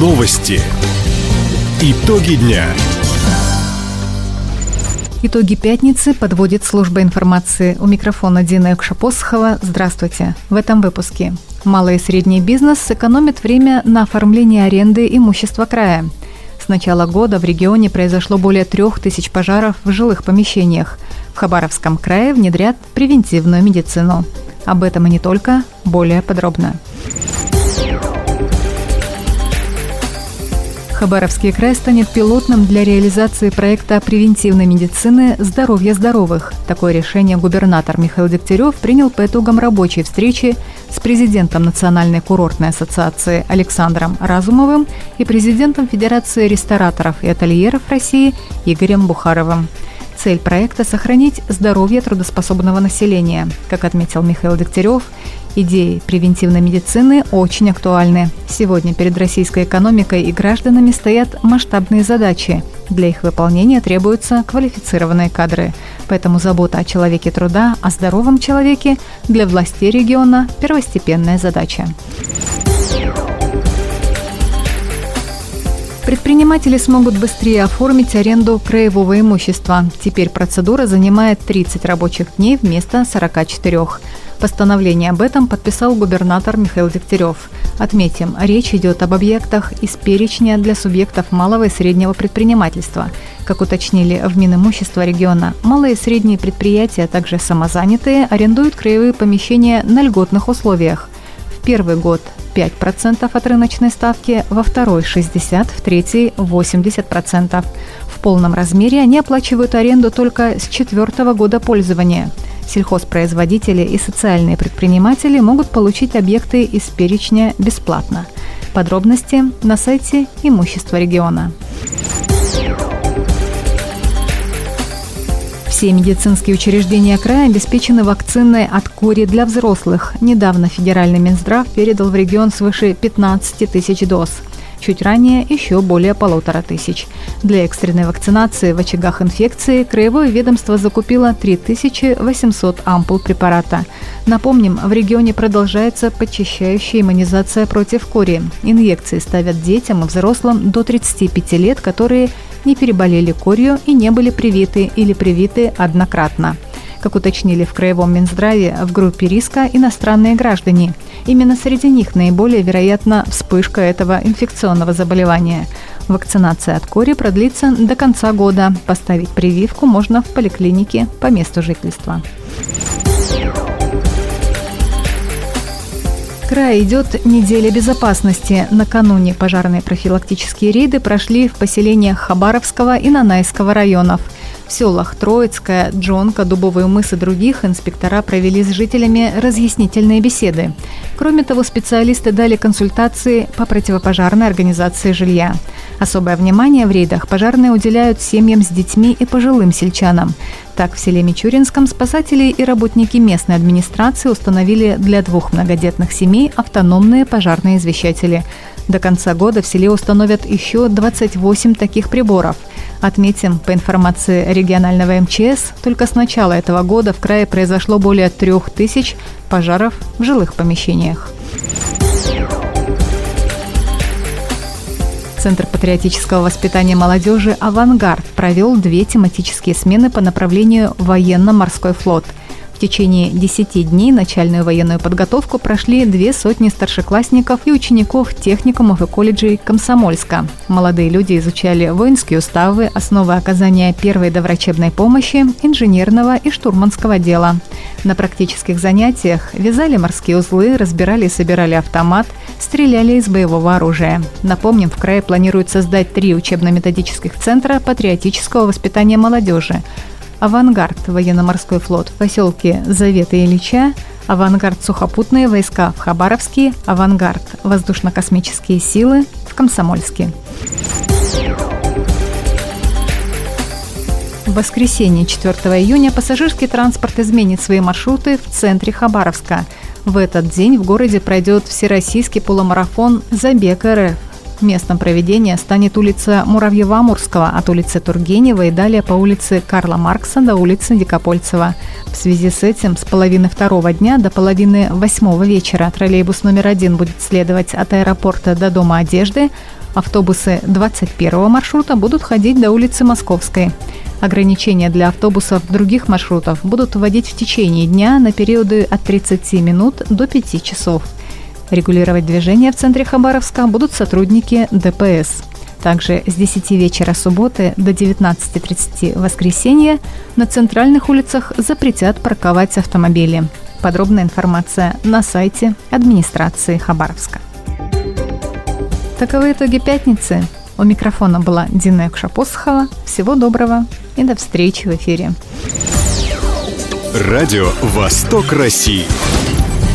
Новости. Итоги дня. Итоги пятницы подводит служба информации. У микрофона Дина Экшапосхова. Здравствуйте. В этом выпуске. Малый и средний бизнес сэкономит время на оформлении аренды имущества края. С начала года в регионе произошло более трех тысяч пожаров в жилых помещениях. В Хабаровском крае внедрят превентивную медицину. Об этом и не только, более подробно. Хабаровский край станет пилотным для реализации проекта превентивной медицины «Здоровье здоровых». Такое решение губернатор Михаил Дегтярев принял по итогам рабочей встречи с президентом Национальной курортной ассоциации Александром Разумовым и президентом Федерации рестораторов и ательеров России Игорем Бухаровым. Цель проекта – сохранить здоровье трудоспособного населения. Как отметил Михаил Дегтярев, идеи превентивной медицины очень актуальны. Сегодня перед российской экономикой и гражданами стоят масштабные задачи. Для их выполнения требуются квалифицированные кадры. Поэтому забота о человеке труда, о здоровом человеке для властей региона – первостепенная задача. Предприниматели смогут быстрее оформить аренду краевого имущества. Теперь процедура занимает 30 рабочих дней вместо 44. Постановление об этом подписал губернатор Михаил Дегтярев. Отметим, речь идет об объектах из перечня для субъектов малого и среднего предпринимательства. Как уточнили в Минимущество региона, малые и средние предприятия, а также самозанятые, арендуют краевые помещения на льготных условиях. В первый год 5% от рыночной ставки, во второй 60%, в третий 80%. В полном размере они оплачивают аренду только с четвертого года пользования. Сельхозпроизводители и социальные предприниматели могут получить объекты из перечня бесплатно. Подробности на сайте Имущества региона. Все медицинские учреждения края обеспечены вакциной от кори для взрослых. Недавно Федеральный Минздрав передал в регион свыше 15 тысяч доз. Чуть ранее еще более полутора тысяч. Для экстренной вакцинации в очагах инфекции краевое ведомство закупило 3800 ампул препарата. Напомним, в регионе продолжается подчищающая иммунизация против кори. Инъекции ставят детям и взрослым до 35 лет, которые не переболели корью и не были привиты или привиты однократно. Как уточнили в Краевом Минздраве, в группе риска иностранные граждане. Именно среди них наиболее вероятна вспышка этого инфекционного заболевания. Вакцинация от кори продлится до конца года. Поставить прививку можно в поликлинике по месту жительства. крае идет неделя безопасности. Накануне пожарные профилактические рейды прошли в поселениях Хабаровского и Нанайского районов. В селах Троицкая, Джонка, Дубовый мыс и других инспектора провели с жителями разъяснительные беседы. Кроме того, специалисты дали консультации по противопожарной организации жилья. Особое внимание в рейдах пожарные уделяют семьям с детьми и пожилым сельчанам. Так, в селе Мичуринском спасатели и работники местной администрации установили для двух многодетных семей автономные пожарные извещатели. До конца года в селе установят еще 28 таких приборов. Отметим, по информации регионального МЧС, только с начала этого года в крае произошло более трех тысяч пожаров в жилых помещениях. Центр патриотического воспитания молодежи «Авангард» провел две тематические смены по направлению военно-морской флот – течение 10 дней начальную военную подготовку прошли две сотни старшеклассников и учеников техникумов и колледжей Комсомольска. Молодые люди изучали воинские уставы, основы оказания первой доврачебной помощи, инженерного и штурманского дела. На практических занятиях вязали морские узлы, разбирали и собирали автомат, стреляли из боевого оружия. Напомним, в крае планируют создать три учебно-методических центра патриотического воспитания молодежи – «Авангард» военно-морской флот в поселке Завета Ильича, «Авангард» сухопутные войска в Хабаровске, «Авангард» воздушно-космические силы в Комсомольске. В воскресенье 4 июня пассажирский транспорт изменит свои маршруты в центре Хабаровска. В этот день в городе пройдет всероссийский полумарафон «Забег РФ». Местом проведения станет улица Муравьева-Амурского от улицы Тургенева и далее по улице Карла Маркса до улицы Дикопольцева. В связи с этим с половины второго дня до половины восьмого вечера троллейбус номер один будет следовать от аэропорта до Дома одежды, Автобусы 21 маршрута будут ходить до улицы Московской. Ограничения для автобусов других маршрутов будут вводить в течение дня на периоды от 30 минут до 5 часов. Регулировать движение в центре Хабаровска будут сотрудники ДПС. Также с 10 вечера субботы до 19.30 воскресенья на центральных улицах запретят парковать автомобили. Подробная информация на сайте администрации Хабаровска. Таковы итоги пятницы. У микрофона была Дина Якшапосхова. Всего доброго и до встречи в эфире. Радио «Восток России».